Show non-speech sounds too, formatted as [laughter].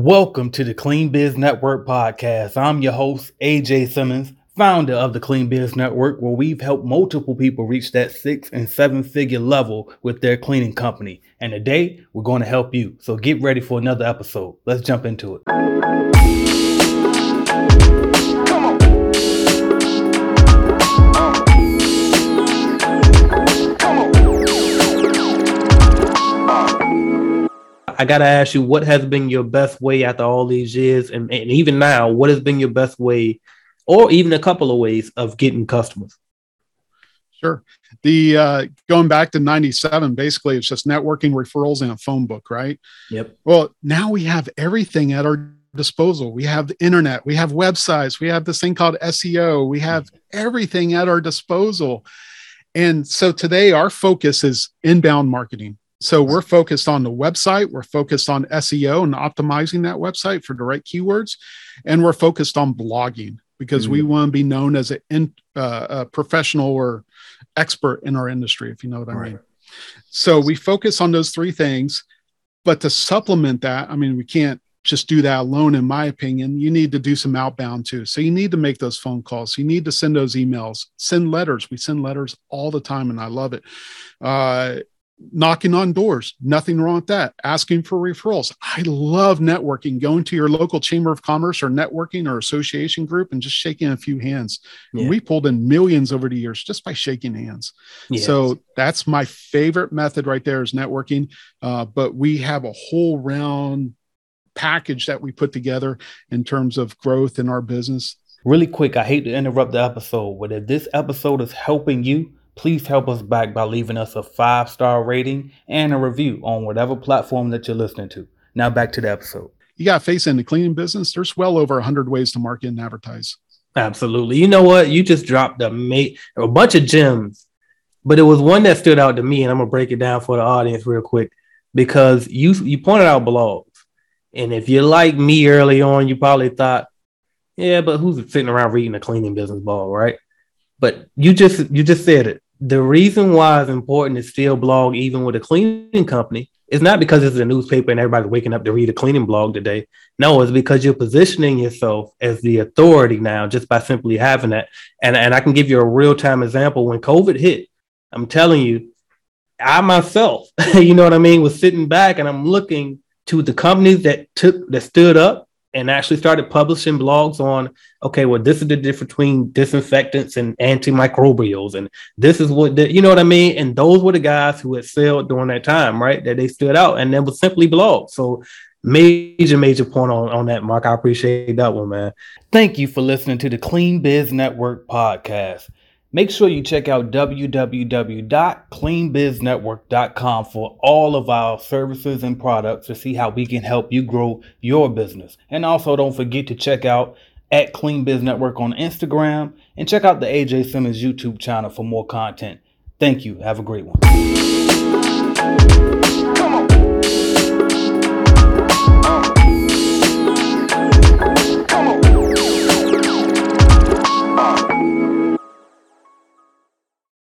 Welcome to the Clean Biz Network podcast. I'm your host, AJ Simmons, founder of the Clean Biz Network, where we've helped multiple people reach that six and seven figure level with their cleaning company. And today we're going to help you. So get ready for another episode. Let's jump into it. I gotta ask you, what has been your best way after all these years, and, and even now, what has been your best way, or even a couple of ways of getting customers? Sure. The uh, going back to 97, basically it's just networking referrals and a phone book, right? Yep. Well, now we have everything at our disposal. We have the internet, we have websites, we have this thing called SEO, we have everything at our disposal. And so today our focus is inbound marketing. So we're focused on the website, we're focused on SEO and optimizing that website for the right keywords, and we're focused on blogging because mm-hmm. we want to be known as a, in, uh, a, professional or expert in our industry, if you know what I right. mean. So we focus on those three things, but to supplement that, I mean, we can't just do that alone, in my opinion. You need to do some outbound too. So you need to make those phone calls. You need to send those emails, send letters. We send letters all the time, and I love it. Uh, knocking on doors. Nothing wrong with that. Asking for referrals. I love networking. Going to your local chamber of commerce or networking or association group and just shaking a few hands. Yeah. we pulled in millions over the years just by shaking hands. Yes. so that's my favorite method right there is networking. Uh, but we have a whole round package that we put together in terms of growth in our business. Really quick i hate to interrupt the episode but if this episode is helping you please help us back by leaving us a five star rating and a review on whatever platform that you're listening to. Now back to the episode. You got face in the cleaning business. There's well over 100 ways to market and advertise. Absolutely. You know what? You just dropped a, mate, a bunch of gems, but it was one that stood out to me, and I'm gonna break it down for the audience real quick because you you pointed out blogs, and if you're like me early on, you probably thought, yeah, but who's sitting around reading a cleaning business blog, right? But you just you just said it the reason why it's important to still blog even with a cleaning company is not because it's a newspaper and everybody's waking up to read a cleaning blog today. No, it's because you're positioning yourself as the authority now just by simply having that. And, and I can give you a real time example. When COVID hit, I'm telling you, I myself, [laughs] you know what I mean, was sitting back and I'm looking to the companies that took that stood up and actually started publishing blogs on okay well this is the difference between disinfectants and antimicrobials and this is what the, you know what i mean? And those were the guys who excelled during that time right that they stood out and that was simply blogs. So major major point on, on that mark. I appreciate that one man. Thank you for listening to the clean biz network podcast Make sure you check out www.cleanbiznetwork.com for all of our services and products to see how we can help you grow your business. And also, don't forget to check out at Clean Biz Network on Instagram and check out the AJ Simmons YouTube channel for more content. Thank you. Have a great one.